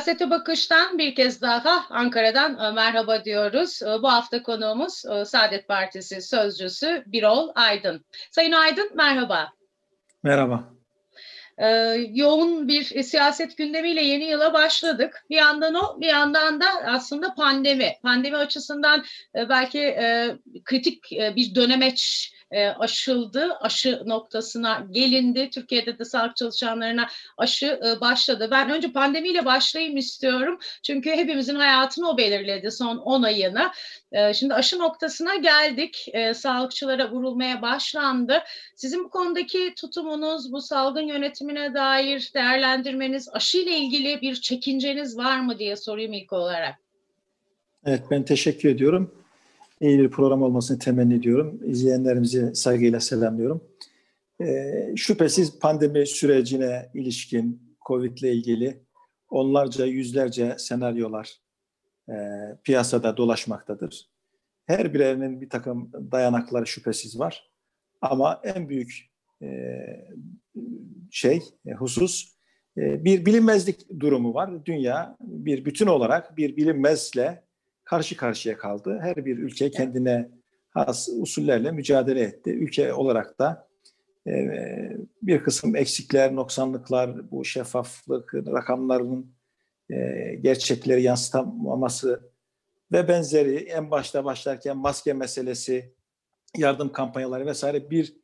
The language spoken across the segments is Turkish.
Siyasete Bakış'tan bir kez daha Ankara'dan e, merhaba diyoruz. E, bu hafta konuğumuz e, Saadet Partisi Sözcüsü Birol Aydın. Sayın Aydın merhaba. Merhaba. yoğun bir siyaset gündemiyle yeni yıla başladık. Bir yandan o, bir yandan da aslında pandemi. Pandemi açısından belki kritik bir dönemeç e, aşıldı, aşı noktasına gelindi. Türkiye'de de sağlık çalışanlarına aşı e, başladı. Ben önce pandemiyle başlayayım istiyorum. Çünkü hepimizin hayatını o belirledi son 10 ayını. E, şimdi aşı noktasına geldik. Sağlıkçılara vurulmaya başlandı. Sizin bu konudaki tutumunuz, bu salgın yönetimine dair değerlendirmeniz, aşı ile ilgili bir çekinceniz var mı diye sorayım ilk olarak. Evet ben teşekkür ediyorum iyi bir program olmasını temenni ediyorum. İzleyenlerimizi saygıyla selamlıyorum. E, şüphesiz pandemi sürecine ilişkin COVID ile ilgili onlarca, yüzlerce senaryolar e, piyasada dolaşmaktadır. Her birinin bir takım dayanakları şüphesiz var. Ama en büyük e, şey, e, husus e, bir bilinmezlik durumu var. Dünya bir bütün olarak bir bilinmezle karşı karşıya kaldı. Her bir ülke kendine has usullerle mücadele etti. Ülke olarak da e, bir kısım eksikler, noksanlıklar, bu şeffaflık, rakamların e, gerçekleri yansıtamaması ve benzeri en başta başlarken maske meselesi, yardım kampanyaları vesaire bir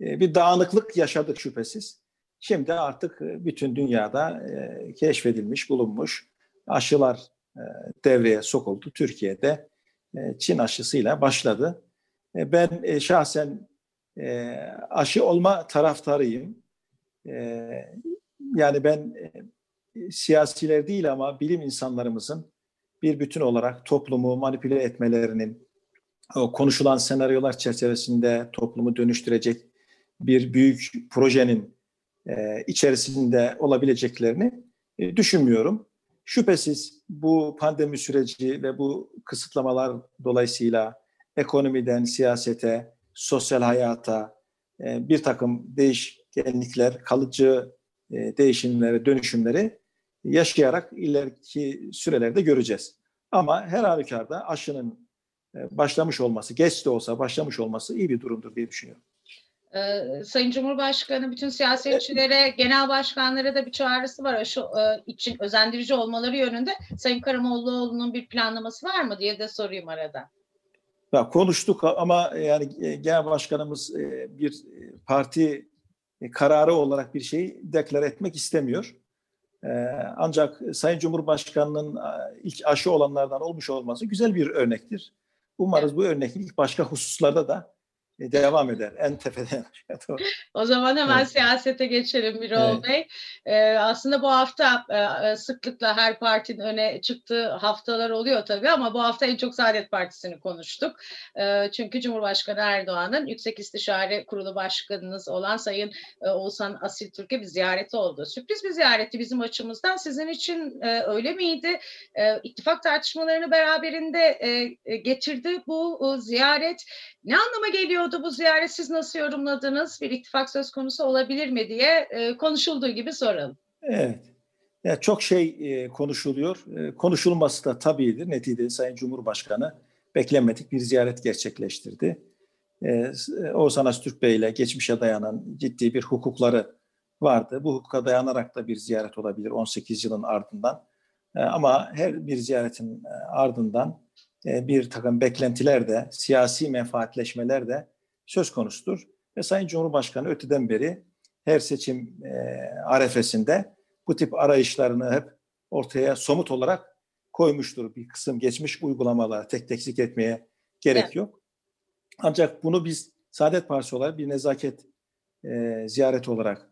e, bir dağınıklık yaşadık şüphesiz. Şimdi artık bütün dünyada e, keşfedilmiş, bulunmuş aşılar devreye sokuldu. Türkiye'de e, Çin aşısıyla başladı. E, ben şahsen aşı olma taraftarıyım. Yani ben siyasiler değil ama bilim insanlarımızın bir bütün olarak toplumu manipüle etmelerinin, konuşulan senaryolar çerçevesinde toplumu dönüştürecek bir büyük projenin içerisinde olabileceklerini düşünmüyorum. Şüphesiz bu pandemi süreci ve bu kısıtlamalar dolayısıyla ekonomiden siyasete, sosyal hayata e, bir takım değişkenlikler, kalıcı e, değişimleri, dönüşümleri yaşayarak ileriki sürelerde göreceğiz. Ama her halükarda aşının e, başlamış olması, geç de olsa başlamış olması iyi bir durumdur diye düşünüyorum. Ee, Sayın Cumhurbaşkanı bütün siyasetçilere, genel başkanlara da bir çağrısı var aşı e, için özendirici olmaları yönünde. Sayın Karamollaoğlu'nun bir planlaması var mı diye de sorayım arada. Ya konuştuk ama yani e, genel başkanımız e, bir parti kararı olarak bir şey deklar etmek istemiyor. Ancak Sayın Cumhurbaşkanı'nın ilk aşı olanlardan olmuş olması güzel bir örnektir. Umarız evet. bu örneklik başka hususlarda da e, devam eder en tepeden. o zaman hemen evet. siyasete geçelim Birol evet. Bey. Ee, aslında bu hafta e, e, sıklıkla her partinin öne çıktığı haftalar oluyor tabii ama bu hafta en çok Saadet Partisi'ni konuştuk. E, çünkü Cumhurbaşkanı Erdoğan'ın Yüksek İstişare Kurulu Başkanınız olan Sayın e, Oğuzhan Asil Türk'e bir ziyareti oldu. Sürpriz bir ziyaretti bizim açımızdan. Sizin için e, öyle miydi? E, ittifak tartışmalarını beraberinde e, getirdi bu e, ziyaret. Ne anlama geliyordu bu ziyaret? Siz nasıl yorumladınız? Bir ittifak söz konusu olabilir mi diye e, konuşulduğu gibi soralım. Evet. Ya çok şey e, konuşuluyor. E, konuşulması da tabiidir. Neticede Sayın Cumhurbaşkanı beklenmedik bir ziyaret gerçekleştirdi. E, Oğuzhan Öztürk Bey ile geçmişe dayanan ciddi bir hukukları vardı. Bu hukuka dayanarak da bir ziyaret olabilir 18 yılın ardından. E, ama her bir ziyaretin e, ardından e, bir takım beklentiler de, siyasi menfaatleşmeler de söz konusudur. Ve Sayın Cumhurbaşkanı öteden beri her seçim e, arefesinde bu tip arayışlarını hep ortaya somut olarak koymuştur. Bir kısım geçmiş uygulamalar tek tek zikretmeye gerek evet. yok. Ancak bunu biz Saadet Partisi olarak bir nezaket e, ziyareti olarak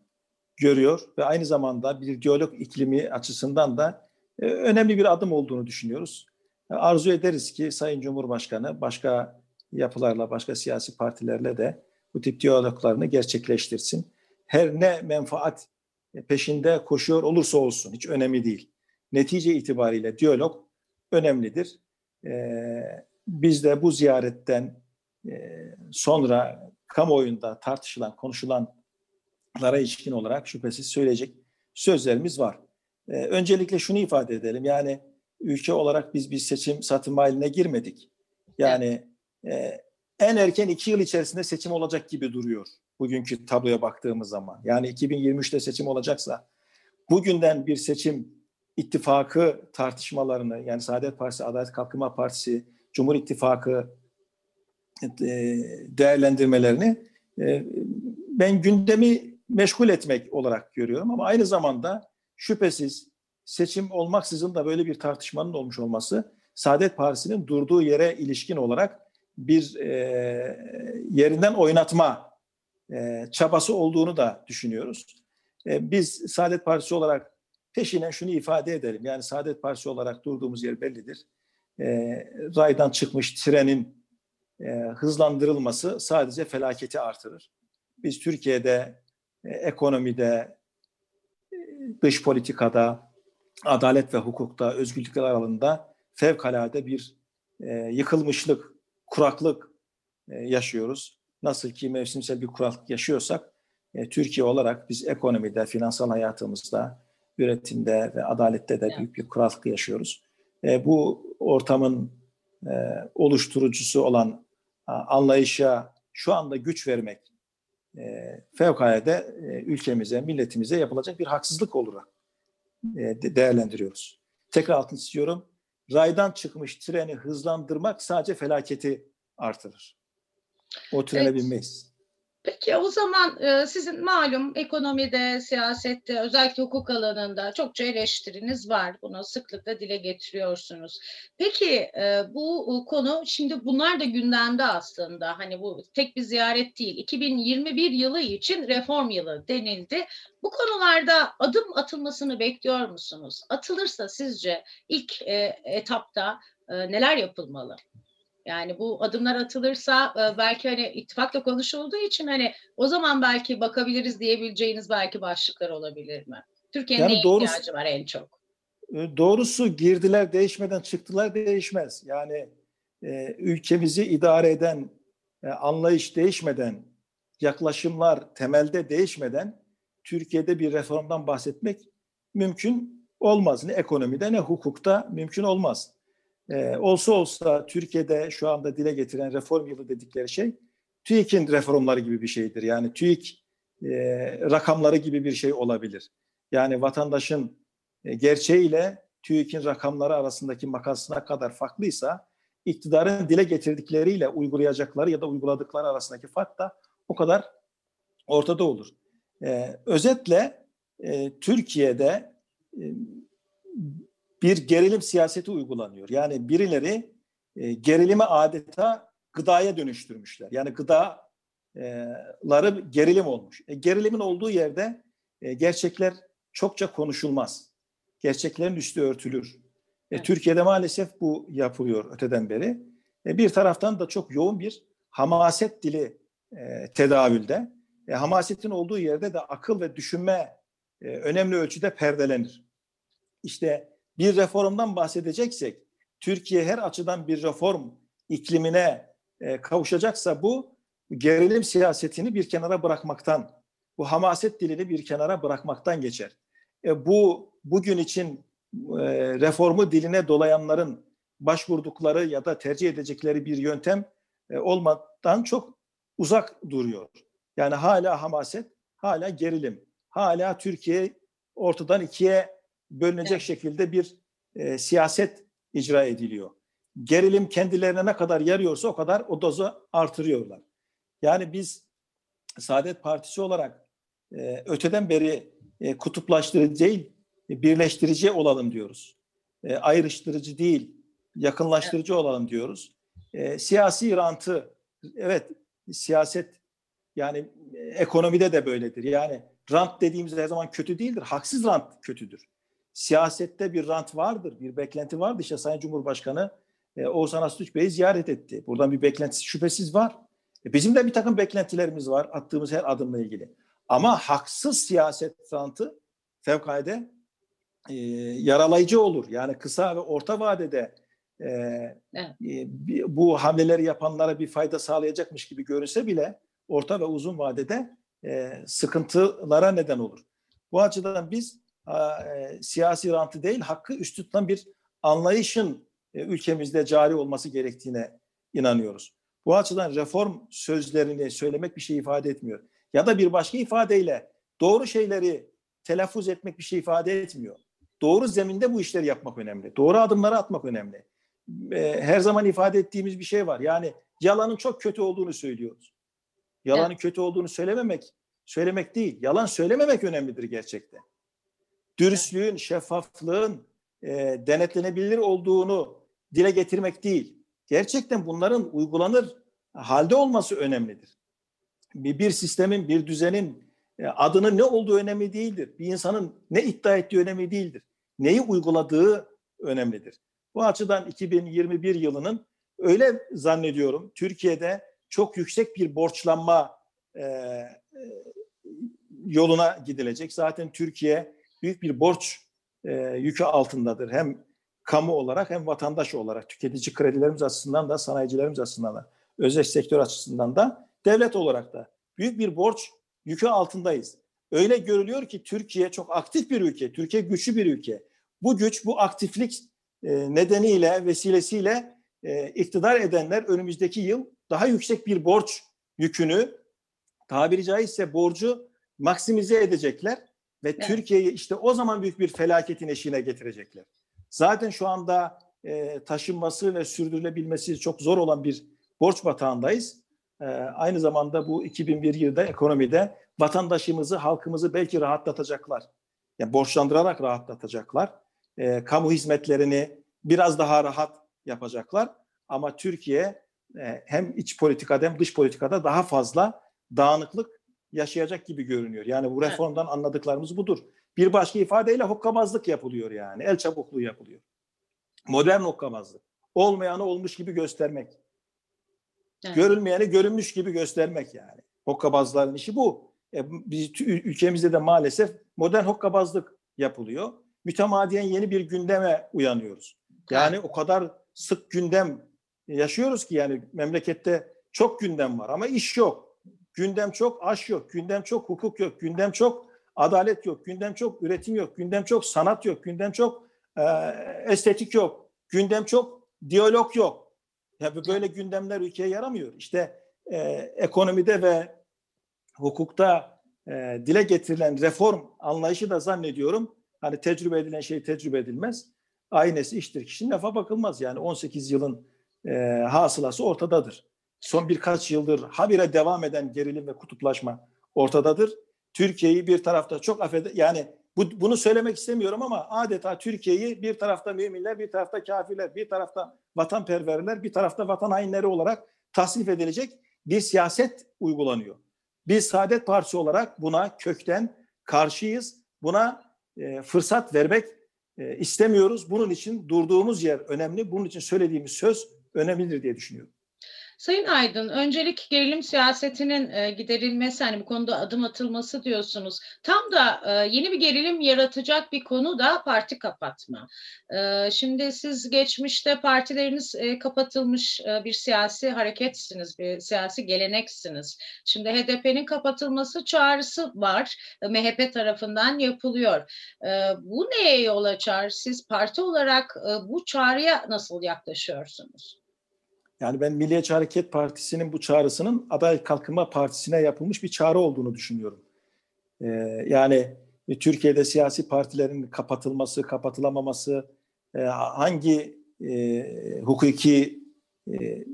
görüyor ve aynı zamanda bir diyalog iklimi açısından da e, önemli bir adım olduğunu düşünüyoruz. Arzu ederiz ki Sayın Cumhurbaşkanı başka yapılarla, başka siyasi partilerle de bu tip diyaloglarını gerçekleştirsin. Her ne menfaat peşinde koşuyor olursa olsun hiç önemli değil. Netice itibariyle diyalog önemlidir. Ee, biz de bu ziyaretten e, sonra kamuoyunda tartışılan, konuşulanlara ilişkin olarak şüphesiz söyleyecek sözlerimiz var. E, öncelikle şunu ifade edelim. Yani ülke olarak biz bir seçim satım haline girmedik. Yani e, en erken iki yıl içerisinde seçim olacak gibi duruyor. Bugünkü tabloya baktığımız zaman. Yani 2023'te seçim olacaksa bugünden bir seçim ittifakı tartışmalarını yani Saadet Partisi, Adalet Kalkınma Partisi, Cumhur İttifakı e, değerlendirmelerini e, ben gündemi meşgul etmek olarak görüyorum ama aynı zamanda şüphesiz seçim olmaksızın da böyle bir tartışmanın olmuş olması Saadet Partisi'nin durduğu yere ilişkin olarak bir e, yerinden oynatma e, çabası olduğunu da düşünüyoruz. E, biz Saadet Partisi olarak peşinen şunu ifade edelim. Yani Saadet Partisi olarak durduğumuz yer bellidir. E, raydan çıkmış trenin e, hızlandırılması sadece felaketi artırır. Biz Türkiye'de e, ekonomide, e, dış politikada, adalet ve hukukta, özgürlükler alanında fevkalade bir e, yıkılmışlık, kuraklık e, yaşıyoruz. Nasıl ki mevsimsel bir kuraklık yaşıyorsak, e, Türkiye olarak biz ekonomide, finansal hayatımızda, üretimde ve adalette de büyük bir kuraklık yaşıyoruz. E, bu ortamın e, oluşturucusu olan anlayışa şu anda güç vermek e, fevkalade e, ülkemize, milletimize yapılacak bir haksızlık olarak değerlendiriyoruz. Tekrar altını istiyorum. Raydan çıkmış treni hızlandırmak sadece felaketi artırır. O trene evet. binmeyiz. Peki o zaman e, sizin malum ekonomide, siyasette, özellikle hukuk alanında çokça eleştiriniz var. Bunu sıklıkla dile getiriyorsunuz. Peki e, bu konu şimdi bunlar da gündemde aslında. Hani bu tek bir ziyaret değil. 2021 yılı için reform yılı denildi. Bu konularda adım atılmasını bekliyor musunuz? Atılırsa sizce ilk e, etapta neler yapılmalı? Yani bu adımlar atılırsa e, belki hani ittifakla konuşulduğu için hani o zaman belki bakabiliriz diyebileceğiniz belki başlıklar olabilir mi? Türkiye'nin yani neye doğrusu, ihtiyacı var en çok? E, doğrusu girdiler değişmeden çıktılar değişmez. Yani e, ülkemizi idare eden e, anlayış değişmeden, yaklaşımlar temelde değişmeden Türkiye'de bir reformdan bahsetmek mümkün olmaz. Ne ekonomide ne hukukta mümkün olmaz. Ee, olsa olsa Türkiye'de şu anda dile getiren reform yılı dedikleri şey TÜİK'in reformları gibi bir şeydir. Yani TÜİK e, rakamları gibi bir şey olabilir. Yani vatandaşın e, gerçeğiyle TÜİK'in rakamları arasındaki makasına kadar farklıysa iktidarın dile getirdikleriyle uygulayacakları ya da uyguladıkları arasındaki fark da o kadar ortada olur. Ee, özetle e, Türkiye'de e, bir gerilim siyaseti uygulanıyor. Yani birileri e, gerilimi adeta gıdaya dönüştürmüşler. Yani gıdaları gerilim olmuş. E, gerilimin olduğu yerde e, gerçekler çokça konuşulmaz. Gerçeklerin üstü örtülür. E, Türkiye'de maalesef bu yapılıyor öteden beri. E, bir taraftan da çok yoğun bir hamaset dili e, tedavülde. E, hamasetin olduğu yerde de akıl ve düşünme e, önemli ölçüde perdelenir. İşte bir reformdan bahsedeceksek, Türkiye her açıdan bir reform iklimine e, kavuşacaksa bu gerilim siyasetini bir kenara bırakmaktan, bu hamaset dilini bir kenara bırakmaktan geçer. E, bu bugün için e, reformu diline dolayanların başvurdukları ya da tercih edecekleri bir yöntem e, olmadan çok uzak duruyor. Yani hala hamaset, hala gerilim, hala Türkiye ortadan ikiye bölünecek evet. şekilde bir e, siyaset icra ediliyor. Gerilim kendilerine ne kadar yarıyorsa o kadar o dozu artırıyorlar. Yani biz Saadet Partisi olarak e, öteden beri e, kutuplaştırıcı değil, e, birleştirici olalım diyoruz. E, ayrıştırıcı değil, yakınlaştırıcı evet. olalım diyoruz. E, siyasi rantı, evet siyaset yani e, ekonomide de böyledir. Yani rant dediğimiz her zaman kötü değildir. Haksız rant kötüdür siyasette bir rant vardır, bir beklenti vardı. İşte Sayın Cumhurbaşkanı e, Oğuzhan Aslıç Bey'i ziyaret etti. Buradan bir beklentisi şüphesiz var. E, bizim de bir takım beklentilerimiz var attığımız her adımla ilgili. Ama haksız siyaset rantı fevkalade e, yaralayıcı olur. Yani kısa ve orta vadede e, e, bu hamleleri yapanlara bir fayda sağlayacakmış gibi görünse bile orta ve uzun vadede e, sıkıntılara neden olur. Bu açıdan biz e, siyasi rantı değil, hakkı üst tutan bir anlayışın e, ülkemizde cari olması gerektiğine inanıyoruz. Bu açıdan reform sözlerini söylemek bir şey ifade etmiyor. Ya da bir başka ifadeyle doğru şeyleri telaffuz etmek bir şey ifade etmiyor. Doğru zeminde bu işleri yapmak önemli. Doğru adımları atmak önemli. E, her zaman ifade ettiğimiz bir şey var. Yani yalanın çok kötü olduğunu söylüyoruz. Yalanın evet. kötü olduğunu söylememek, söylemek değil. Yalan söylememek önemlidir gerçekten. Dürüstlüğün, şeffaflığın e, denetlenebilir olduğunu dile getirmek değil. Gerçekten bunların uygulanır halde olması önemlidir. Bir, bir sistemin, bir düzenin e, adının ne olduğu önemli değildir. Bir insanın ne iddia ettiği önemli değildir. Neyi uyguladığı önemlidir. Bu açıdan 2021 yılının öyle zannediyorum Türkiye'de çok yüksek bir borçlanma e, e, yoluna gidilecek. Zaten Türkiye büyük bir borç e, yükü altındadır. Hem kamu olarak hem vatandaş olarak tüketici kredilerimiz açısından da sanayicilerimiz açısından da özel sektör açısından da devlet olarak da büyük bir borç yükü altındayız. Öyle görülüyor ki Türkiye çok aktif bir ülke, Türkiye güçlü bir ülke. Bu güç, bu aktiflik e, nedeniyle, vesilesiyle e, iktidar edenler önümüzdeki yıl daha yüksek bir borç yükünü tabiri caizse borcu maksimize edecekler ve evet. Türkiye'yi işte o zaman büyük bir felaketin eşiğine getirecekler. Zaten şu anda e, taşınması ve sürdürülebilmesi çok zor olan bir borç batağındayız. E, aynı zamanda bu 2001 yılda ekonomide vatandaşımızı, halkımızı belki rahatlatacaklar. Yani borçlandırarak rahatlatacaklar. E, kamu hizmetlerini biraz daha rahat yapacaklar. Ama Türkiye e, hem iç politikada hem dış politikada daha fazla dağınıklık yaşayacak gibi görünüyor. Yani bu reformdan evet. anladıklarımız budur. Bir başka ifadeyle hokkabazlık yapılıyor yani. El çabukluğu yapılıyor. Modern hokkabazlık. Olmayanı olmuş gibi göstermek. Evet. Görülmeyeni görünmüş gibi göstermek yani. Hokkabazların işi bu. E, biz ülkemizde de maalesef modern hokkabazlık yapılıyor. Mütemadiyen yeni bir gündeme uyanıyoruz. Yani evet. o kadar sık gündem yaşıyoruz ki yani memlekette çok gündem var ama iş yok. Gündem çok, aş yok. Gündem çok, hukuk yok. Gündem çok, adalet yok. Gündem çok, üretim yok. Gündem çok, sanat yok. Gündem çok, e, estetik yok. Gündem çok, diyalog yok. Yani böyle gündemler ülkeye yaramıyor. İşte e, ekonomide ve hukukta e, dile getirilen reform anlayışı da zannediyorum hani tecrübe edilen şey tecrübe edilmez. Aynesi iştir kişinin lafa bakılmaz. Yani 18 yılın e, hasılası ortadadır. Son birkaç yıldır habire devam eden gerilim ve kutuplaşma ortadadır. Türkiye'yi bir tarafta çok affede yani bu, bunu söylemek istemiyorum ama adeta Türkiye'yi bir tarafta müminler, bir tarafta kafirler, bir tarafta vatanperverler, bir tarafta vatan hainleri olarak tasnif edilecek bir siyaset uygulanıyor. Biz Saadet Partisi olarak buna kökten karşıyız. Buna e, fırsat vermek e, istemiyoruz. Bunun için durduğumuz yer önemli. Bunun için söylediğimiz söz önemlidir diye düşünüyorum. Sayın Aydın, öncelik gerilim siyasetinin e, giderilmesi, hani bu konuda adım atılması diyorsunuz. Tam da e, yeni bir gerilim yaratacak bir konu da parti kapatma. E, şimdi siz geçmişte partileriniz e, kapatılmış e, bir siyasi hareketsiniz, bir siyasi geleneksiniz. Şimdi HDP'nin kapatılması çağrısı var, e, MHP tarafından yapılıyor. E, bu neye yol açar? Siz parti olarak e, bu çağrıya nasıl yaklaşıyorsunuz? Yani ben Milliyetçi Hareket Partisi'nin bu çağrısının Adalet Kalkınma Partisi'ne yapılmış bir çağrı olduğunu düşünüyorum. Ee, yani Türkiye'de siyasi partilerin kapatılması, kapatılamaması, e, hangi e, hukuki e,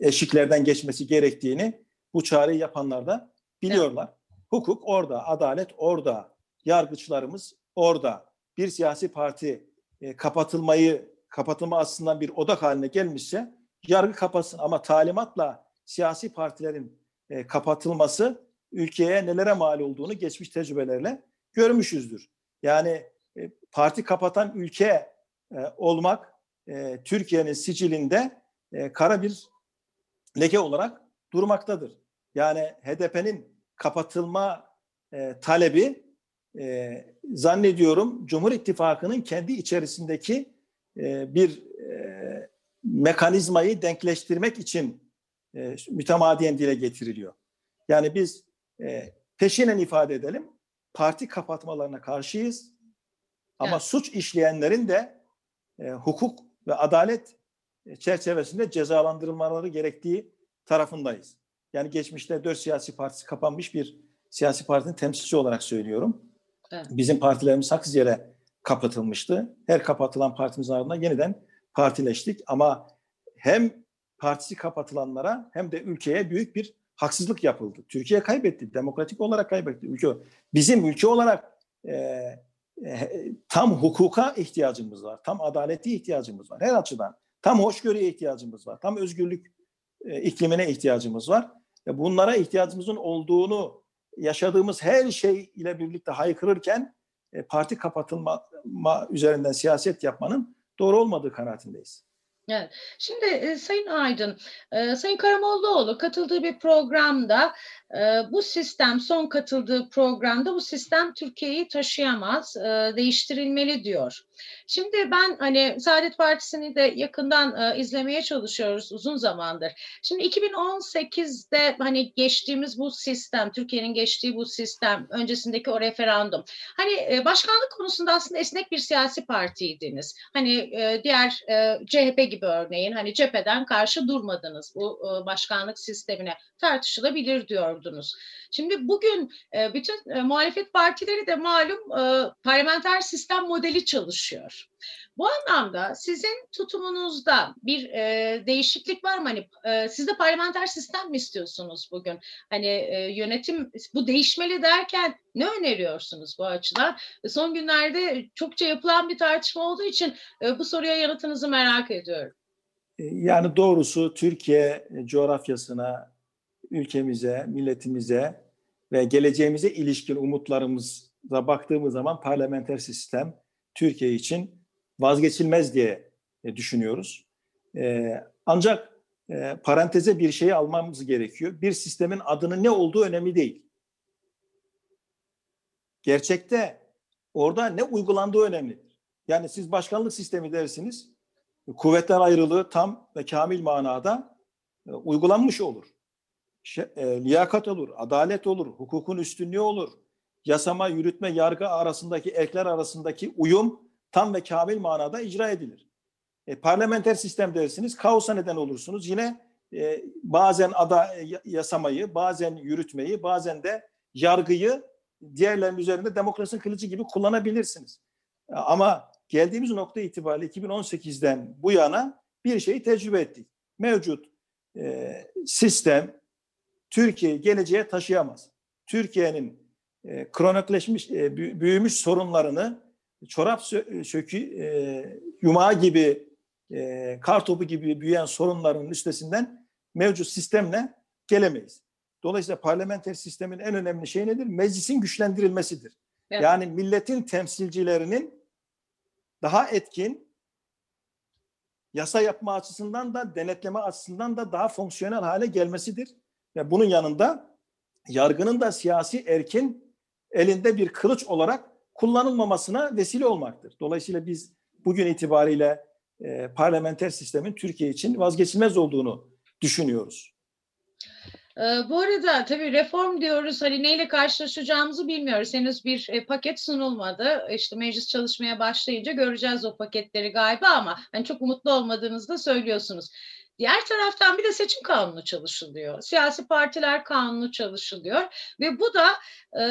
eşiklerden geçmesi gerektiğini bu çağrıyı yapanlar da biliyorlar. Evet. Hukuk orada, adalet orada, yargıçlarımız orada. Bir siyasi parti e, kapatılmayı, kapatılma aslında bir odak haline gelmişse yargı kapatsın ama talimatla siyasi partilerin e, kapatılması ülkeye nelere mal olduğunu geçmiş tecrübelerle görmüşüzdür. Yani e, parti kapatan ülke e, olmak e, Türkiye'nin sicilinde e, kara bir leke olarak durmaktadır. Yani HDP'nin kapatılma e, talebi e, zannediyorum Cumhur İttifakı'nın kendi içerisindeki e, bir mekanizmayı denkleştirmek için e, mütemadiyen dile getiriliyor. Yani biz e, peşinen ifade edelim, parti kapatmalarına karşıyız. Ama Evet. suç işleyenlerin de e, hukuk ve adalet çerçevesinde cezalandırılmaları gerektiği tarafındayız. Yani geçmişte dört siyasi partisi kapanmış bir siyasi partinin temsilci olarak söylüyorum. Evet. Bizim partilerimiz haksız yere kapatılmıştı. Her kapatılan partimizin ardından yeniden partileştik. Ama hem partisi kapatılanlara hem de ülkeye büyük bir haksızlık yapıldı. Türkiye kaybetti. Demokratik olarak kaybetti. Ülke bizim ülke olarak e, e, tam hukuka ihtiyacımız var. Tam adalete ihtiyacımız var. Her açıdan. Tam hoşgörüye ihtiyacımız var. Tam özgürlük e, iklimine ihtiyacımız var. E, bunlara ihtiyacımızın olduğunu yaşadığımız her şey ile birlikte haykırırken e, parti kapatılma ma- üzerinden siyaset yapmanın doğru olmadığı kanaatindeyiz. Şimdi e, Sayın Aydın, e, Sayın Karamollaoğlu katıldığı bir programda e, bu sistem, son katıldığı programda bu sistem Türkiye'yi taşıyamaz, e, değiştirilmeli diyor. Şimdi ben hani Saadet Partisi'ni de yakından e, izlemeye çalışıyoruz uzun zamandır. Şimdi 2018'de hani geçtiğimiz bu sistem, Türkiye'nin geçtiği bu sistem, öncesindeki o referandum. Hani e, başkanlık konusunda aslında esnek bir siyasi partiydiniz. Hani e, diğer e, CHP gibi örneğin hani cepheden karşı durmadınız bu e, başkanlık sistemine tartışılabilir diyordunuz. Şimdi bugün e, bütün e, muhalefet partileri de malum e, parlamenter sistem modeli çalışıyor. Bu anlamda sizin tutumunuzda bir e, değişiklik var mı? Hani e, siz de parlamenter sistem mi istiyorsunuz bugün? Hani e, yönetim bu değişmeli derken ne öneriyorsunuz bu açıdan? Son günlerde çokça yapılan bir tartışma olduğu için e, bu soruya yanıtınızı merak ediyorum. E, Yani doğrusu Türkiye coğrafyasına, ülkemize, milletimize ve geleceğimize ilişkin umutlarımıza baktığımız zaman parlamenter sistem Türkiye için vazgeçilmez diye e, düşünüyoruz. E, Ancak e, paranteze bir şeyi almamız gerekiyor. Bir sistemin adının ne olduğu önemli değil. Gerçekte orada ne uygulandığı önemlidir. Yani siz başkanlık sistemi dersiniz, kuvvetler ayrılığı tam ve kamil manada uygulanmış olur. Liyakat olur, adalet olur, hukukun üstünlüğü olur. Yasama, yürütme, yargı arasındaki erkler arasındaki uyum tam ve kamil manada icra edilir. E, parlamenter sistem dersiniz, kaosa neden olursunuz. Yine e, bazen ada yasamayı, bazen yürütmeyi, bazen de yargıyı diğerlerinin üzerinde demokrasinin kılıcı gibi kullanabilirsiniz. Ama geldiğimiz nokta itibariyle 2018'den bu yana bir şeyi tecrübe ettik. Mevcut e, sistem Türkiye'yi geleceğe taşıyamaz. Türkiye'nin e, kronikleşmiş, e, büyümüş sorunlarını çorap sö- sökü, e, yumağı gibi, e, kar topu gibi büyüyen sorunların üstesinden mevcut sistemle gelemeyiz. Dolayısıyla parlamenter sistemin en önemli şey nedir? Meclisin güçlendirilmesidir. Evet. Yani milletin temsilcilerinin daha etkin, yasa yapma açısından da denetleme açısından da daha fonksiyonel hale gelmesidir. Ve bunun yanında yargının da siyasi erkin elinde bir kılıç olarak kullanılmamasına vesile olmaktır. Dolayısıyla biz bugün itibariyle e, parlamenter sistemin Türkiye için vazgeçilmez olduğunu düşünüyoruz. Ee, bu arada tabii reform diyoruz hani neyle karşılaşacağımızı bilmiyoruz. Henüz bir e, paket sunulmadı. İşte meclis çalışmaya başlayınca göreceğiz o paketleri galiba ama hani çok umutlu olmadığınızı da söylüyorsunuz. Diğer taraftan bir de seçim kanunu çalışılıyor. Siyasi partiler kanunu çalışılıyor ve bu da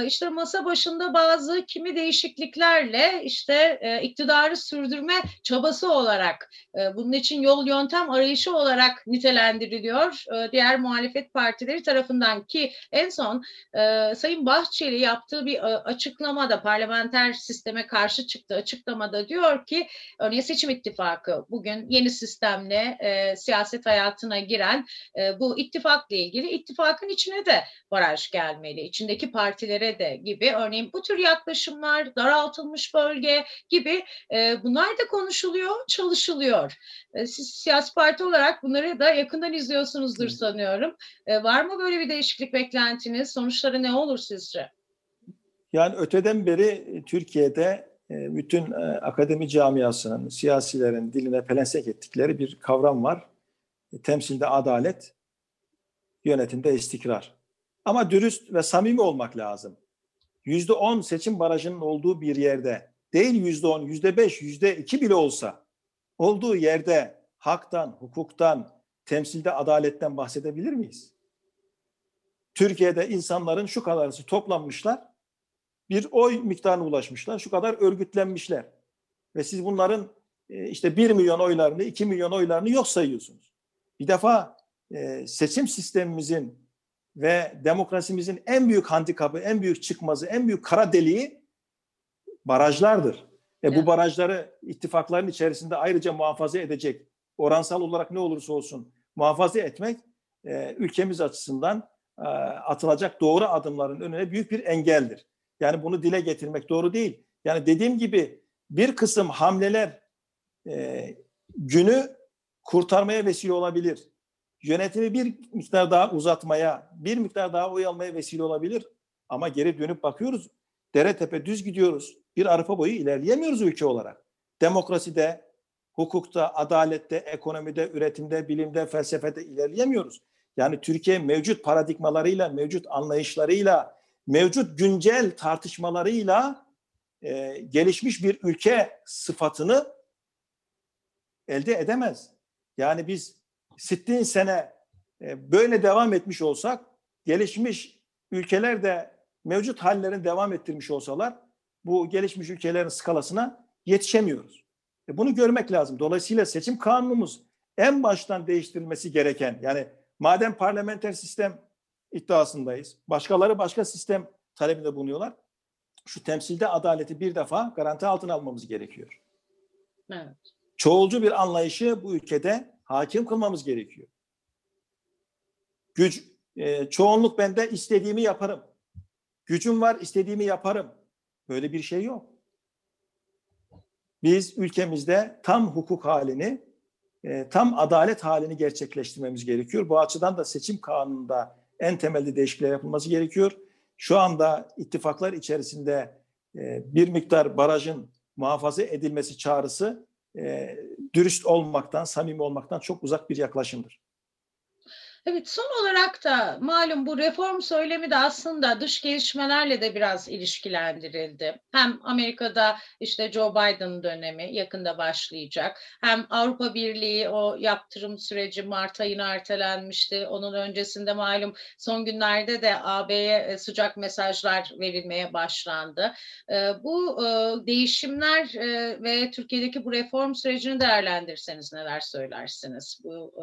işte masa başında bazı kimi değişikliklerle işte iktidarı sürdürme çabası olarak bunun için yol yöntem arayışı olarak nitelendiriliyor diğer muhalefet partileri tarafından ki en son Sayın Bahçeli yaptığı bir açıklamada parlamenter sisteme karşı çıktı açıklamada diyor ki örneğin seçim ittifakı bugün yeni sistemle siyaset hayatına giren bu ittifakla ilgili ittifakın içine de baraj gelmeli. İçindeki partiler de gibi örneğin bu tür yaklaşımlar daraltılmış bölge gibi e, bunlar da konuşuluyor, çalışılıyor. E, siz siyasi parti olarak bunları da yakından izliyorsunuzdur sanıyorum. E, var mı böyle bir değişiklik beklentiniz? Sonuçları ne olur sizce? Yani öteden beri Türkiye'de bütün akademi camiasının, siyasilerin diline pelensek ettikleri bir kavram var. Temsilde adalet, yönetimde istikrar. Ama dürüst ve samimi olmak lazım. Yüzde on seçim barajının olduğu bir yerde değil yüzde on, yüzde beş, yüzde iki bile olsa olduğu yerde haktan, hukuktan, temsilde adaletten bahsedebilir miyiz? Türkiye'de insanların şu kadarısı toplanmışlar, bir oy miktarına ulaşmışlar, şu kadar örgütlenmişler. Ve siz bunların e, işte bir milyon oylarını, iki milyon oylarını yok sayıyorsunuz. Bir defa e, seçim sistemimizin ve demokrasimizin en büyük handikapı, en büyük çıkmazı, en büyük kara deliği barajlardır. Evet. bu barajları ittifakların içerisinde ayrıca muhafaza edecek, oransal olarak ne olursa olsun muhafaza etmek e, ülkemiz açısından e, atılacak doğru adımların önüne büyük bir engeldir. Yani bunu dile getirmek doğru değil. Yani dediğim gibi bir kısım hamleler e, günü kurtarmaya vesile olabilir. Yönetimi bir miktar daha uzatmaya, bir miktar daha oy almaya vesile olabilir. Ama geri dönüp bakıyoruz. Dere tepe düz gidiyoruz. Bir arpa boyu ilerleyemiyoruz ülke olarak. Demokraside, hukukta, adalette, ekonomide, üretimde, bilimde, felsefede ilerleyemiyoruz. Yani Türkiye mevcut paradigmalarıyla, mevcut anlayışlarıyla, mevcut güncel tartışmalarıyla e, gelişmiş bir ülke sıfatını elde edemez. Yani biz sittin sene e, böyle devam etmiş olsak, gelişmiş ülkeler de mevcut hallerini devam ettirmiş olsalar, bu gelişmiş ülkelerin skalasına yetişemiyoruz. E bunu görmek lazım. Dolayısıyla seçim kanunumuz en baştan değiştirilmesi gereken, yani madem parlamenter sistem iddiasındayız, başkaları başka sistem talebinde bulunuyorlar, şu temsilde adaleti bir defa garanti altına almamız gerekiyor. Evet. Çoğulcu bir anlayışı bu ülkede hakim kılmamız gerekiyor. Güç, e, çoğunluk bende istediğimi yaparım. Gücüm var istediğimi yaparım. Böyle bir şey yok. Biz ülkemizde tam hukuk halini, e, tam adalet halini gerçekleştirmemiz gerekiyor. Bu açıdan da seçim kanununda en temelde değişiklikler yapılması gerekiyor. Şu anda ittifaklar içerisinde e, bir miktar barajın muhafaza edilmesi çağrısı dürüst olmaktan, samimi olmaktan çok uzak bir yaklaşımdır. Evet son olarak da malum bu reform söylemi de aslında dış gelişmelerle de biraz ilişkilendirildi. Hem Amerika'da işte Joe Biden dönemi yakında başlayacak. Hem Avrupa Birliği o yaptırım süreci Mart ayına ertelenmişti. Onun öncesinde malum son günlerde de AB'ye e, sıcak mesajlar verilmeye başlandı. E, bu e, değişimler ve Türkiye'deki bu reform sürecini değerlendirseniz neler söylersiniz? Bu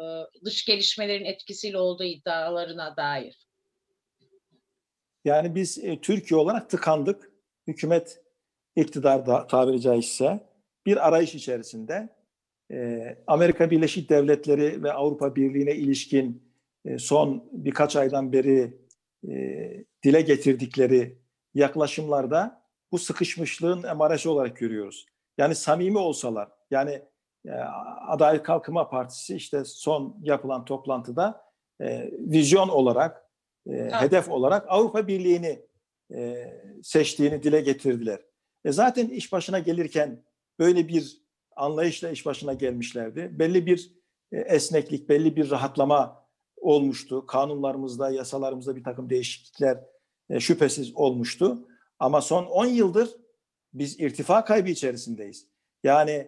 dış gelişmelerin etkisi vesile olduğu iddialarına dair. Yani biz e, Türkiye olarak tıkandık. Hükümet iktidarda tabiri caizse bir arayış içerisinde e, Amerika Birleşik Devletleri ve Avrupa Birliği'ne ilişkin e, son birkaç aydan beri e, dile getirdikleri yaklaşımlarda bu sıkışmışlığın emaresi olarak görüyoruz. Yani samimi olsalar, yani e, Adalet Kalkınma Partisi işte son yapılan toplantıda e, vizyon olarak, e, evet. hedef olarak Avrupa Birliği'ni e, seçtiğini dile getirdiler. E zaten iş başına gelirken böyle bir anlayışla iş başına gelmişlerdi. Belli bir e, esneklik, belli bir rahatlama olmuştu. Kanunlarımızda, yasalarımızda bir takım değişiklikler e, şüphesiz olmuştu. Ama son 10 yıldır biz irtifa kaybı içerisindeyiz. Yani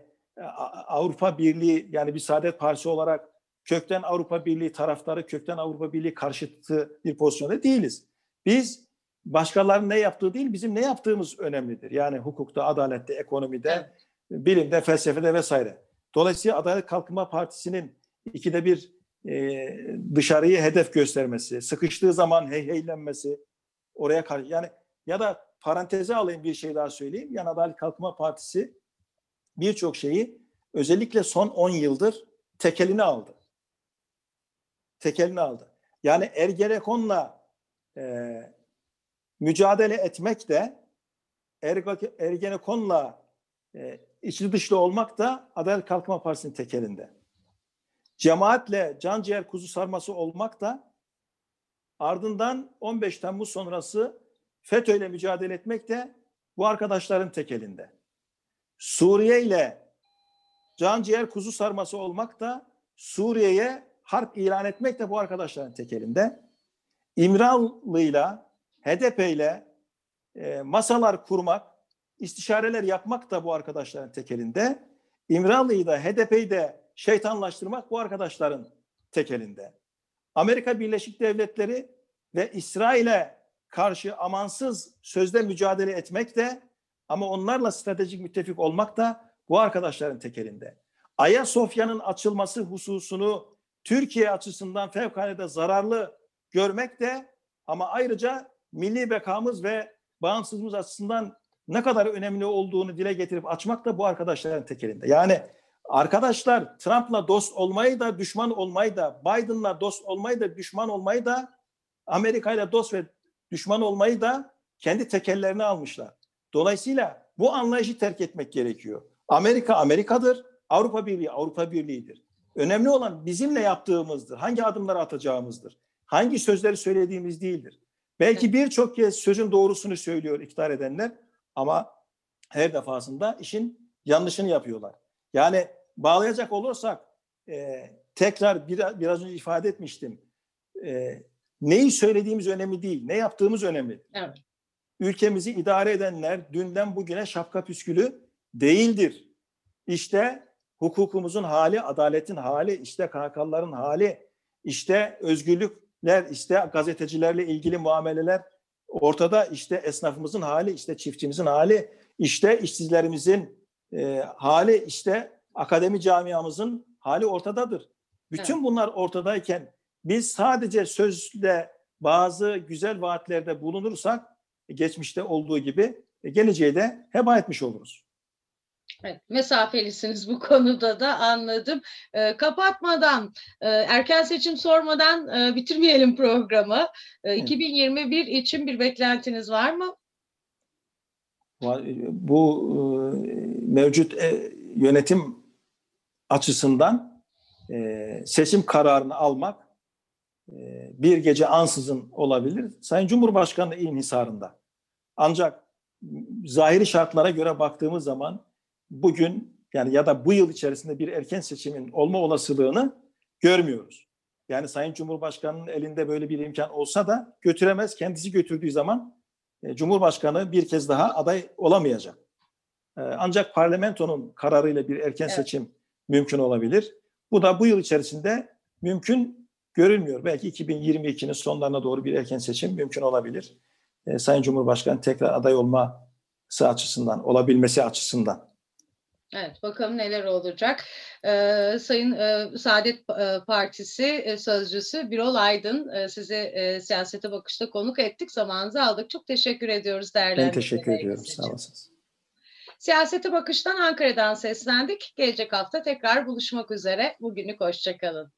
Avrupa Birliği yani bir Saadet Partisi olarak kökten Avrupa Birliği taraftarı, kökten Avrupa Birliği karşıtı bir pozisyonda değiliz. Biz başkalarının ne yaptığı değil, bizim ne yaptığımız önemlidir. Yani hukukta, adalette, ekonomide, evet. bilimde, felsefede vesaire. Dolayısıyla Adalet Kalkınma Partisi'nin ikide bir e, dışarıyı hedef göstermesi, sıkıştığı zaman heyheylenmesi, oraya karşı yani ya da paranteze alayım bir şey daha söyleyeyim. Yani Adalet Kalkınma Partisi birçok şeyi özellikle son 10 yıldır tekelini aldı tekelini aldı. Yani Ergenekon'la e, mücadele etmek de Ergenekon'la e, içli dışlı olmak da Adalet Kalkınma Partisi'nin tekelinde. Cemaatle can ciğer kuzu sarması olmak da ardından 15 Temmuz sonrası FETÖ ile mücadele etmek de bu arkadaşların tekelinde. Suriye ile can ciğer kuzu sarması olmak da Suriye'ye harp ilan etmek de bu arkadaşların tekelinde. İmralı'yla, HDP e, masalar kurmak, istişareler yapmak da bu arkadaşların tekelinde. İmralı'yı da HDP'yi de şeytanlaştırmak bu arkadaşların tekelinde. Amerika Birleşik Devletleri ve İsrail'e karşı amansız sözde mücadele etmek de ama onlarla stratejik müttefik olmak da bu arkadaşların tekelinde. Ayasofya'nın açılması hususunu Türkiye açısından fevkalade zararlı görmek de ama ayrıca milli bekamız ve bağımsızlığımız açısından ne kadar önemli olduğunu dile getirip açmak da bu arkadaşların tekelinde. Yani arkadaşlar Trump'la dost olmayı da düşman olmayı da Biden'la dost olmayı da düşman olmayı da Amerika ile dost ve düşman olmayı da kendi tekellerine almışlar. Dolayısıyla bu anlayışı terk etmek gerekiyor. Amerika Amerika'dır, Avrupa Birliği Avrupa Birliği'dir. Önemli olan bizimle yaptığımızdır. Hangi adımları atacağımızdır. Hangi sözleri söylediğimiz değildir. Belki birçok kez sözün doğrusunu söylüyor iktidar edenler ama her defasında işin yanlışını yapıyorlar. Yani bağlayacak olursak e, tekrar bir, biraz önce ifade etmiştim. E, neyi söylediğimiz önemli değil, ne yaptığımız önemli. Evet. Ülkemizi idare edenler dünden bugüne şapka püskülü değildir. İşte hukukumuzun hali, adaletin hali, işte KHK'ların hali, işte özgürlükler, işte gazetecilerle ilgili muameleler ortada, işte esnafımızın hali, işte çiftçimizin hali, işte işsizlerimizin e, hali, işte akademi camiamızın hali ortadadır. Bütün evet. bunlar ortadayken biz sadece sözle bazı güzel vaatlerde bulunursak geçmişte olduğu gibi geleceği de heba etmiş oluruz. Evet, mesafelisiniz bu konuda da anladım. E, kapatmadan, e, erken seçim sormadan e, bitirmeyelim programı. E, 2021 için bir beklentiniz var mı? Bu e, mevcut e, yönetim açısından e, seçim kararını almak e, bir gece ansızın olabilir. Sayın Cumhurbaşkanı inhisarında. Ancak zahiri şartlara göre baktığımız zaman bugün yani ya da bu yıl içerisinde bir erken seçimin olma olasılığını görmüyoruz. Yani Sayın Cumhurbaşkanı'nın elinde böyle bir imkan olsa da götüremez. Kendisi götürdüğü zaman e, Cumhurbaşkanı bir kez daha aday olamayacak. E, ancak parlamentonun kararıyla bir erken evet. seçim mümkün olabilir. Bu da bu yıl içerisinde mümkün görülmüyor. Belki 2022'nin sonlarına doğru bir erken seçim mümkün olabilir. E, Sayın Cumhurbaşkanı tekrar aday olması açısından, olabilmesi açısından. Evet, bakalım neler olacak. Ee, Sayın e, Saadet Partisi e, sözcüsü Birol Aydın e, sizi e, siyasete bakışta konuk ettik. Zamanınızı aldık. Çok teşekkür ediyoruz değerli. Ben teşekkür ediyorum. Sağ olasınız. Siyasete bakıştan Ankara'dan seslendik. Gelecek hafta tekrar buluşmak üzere. Bugünlük hoşçakalın.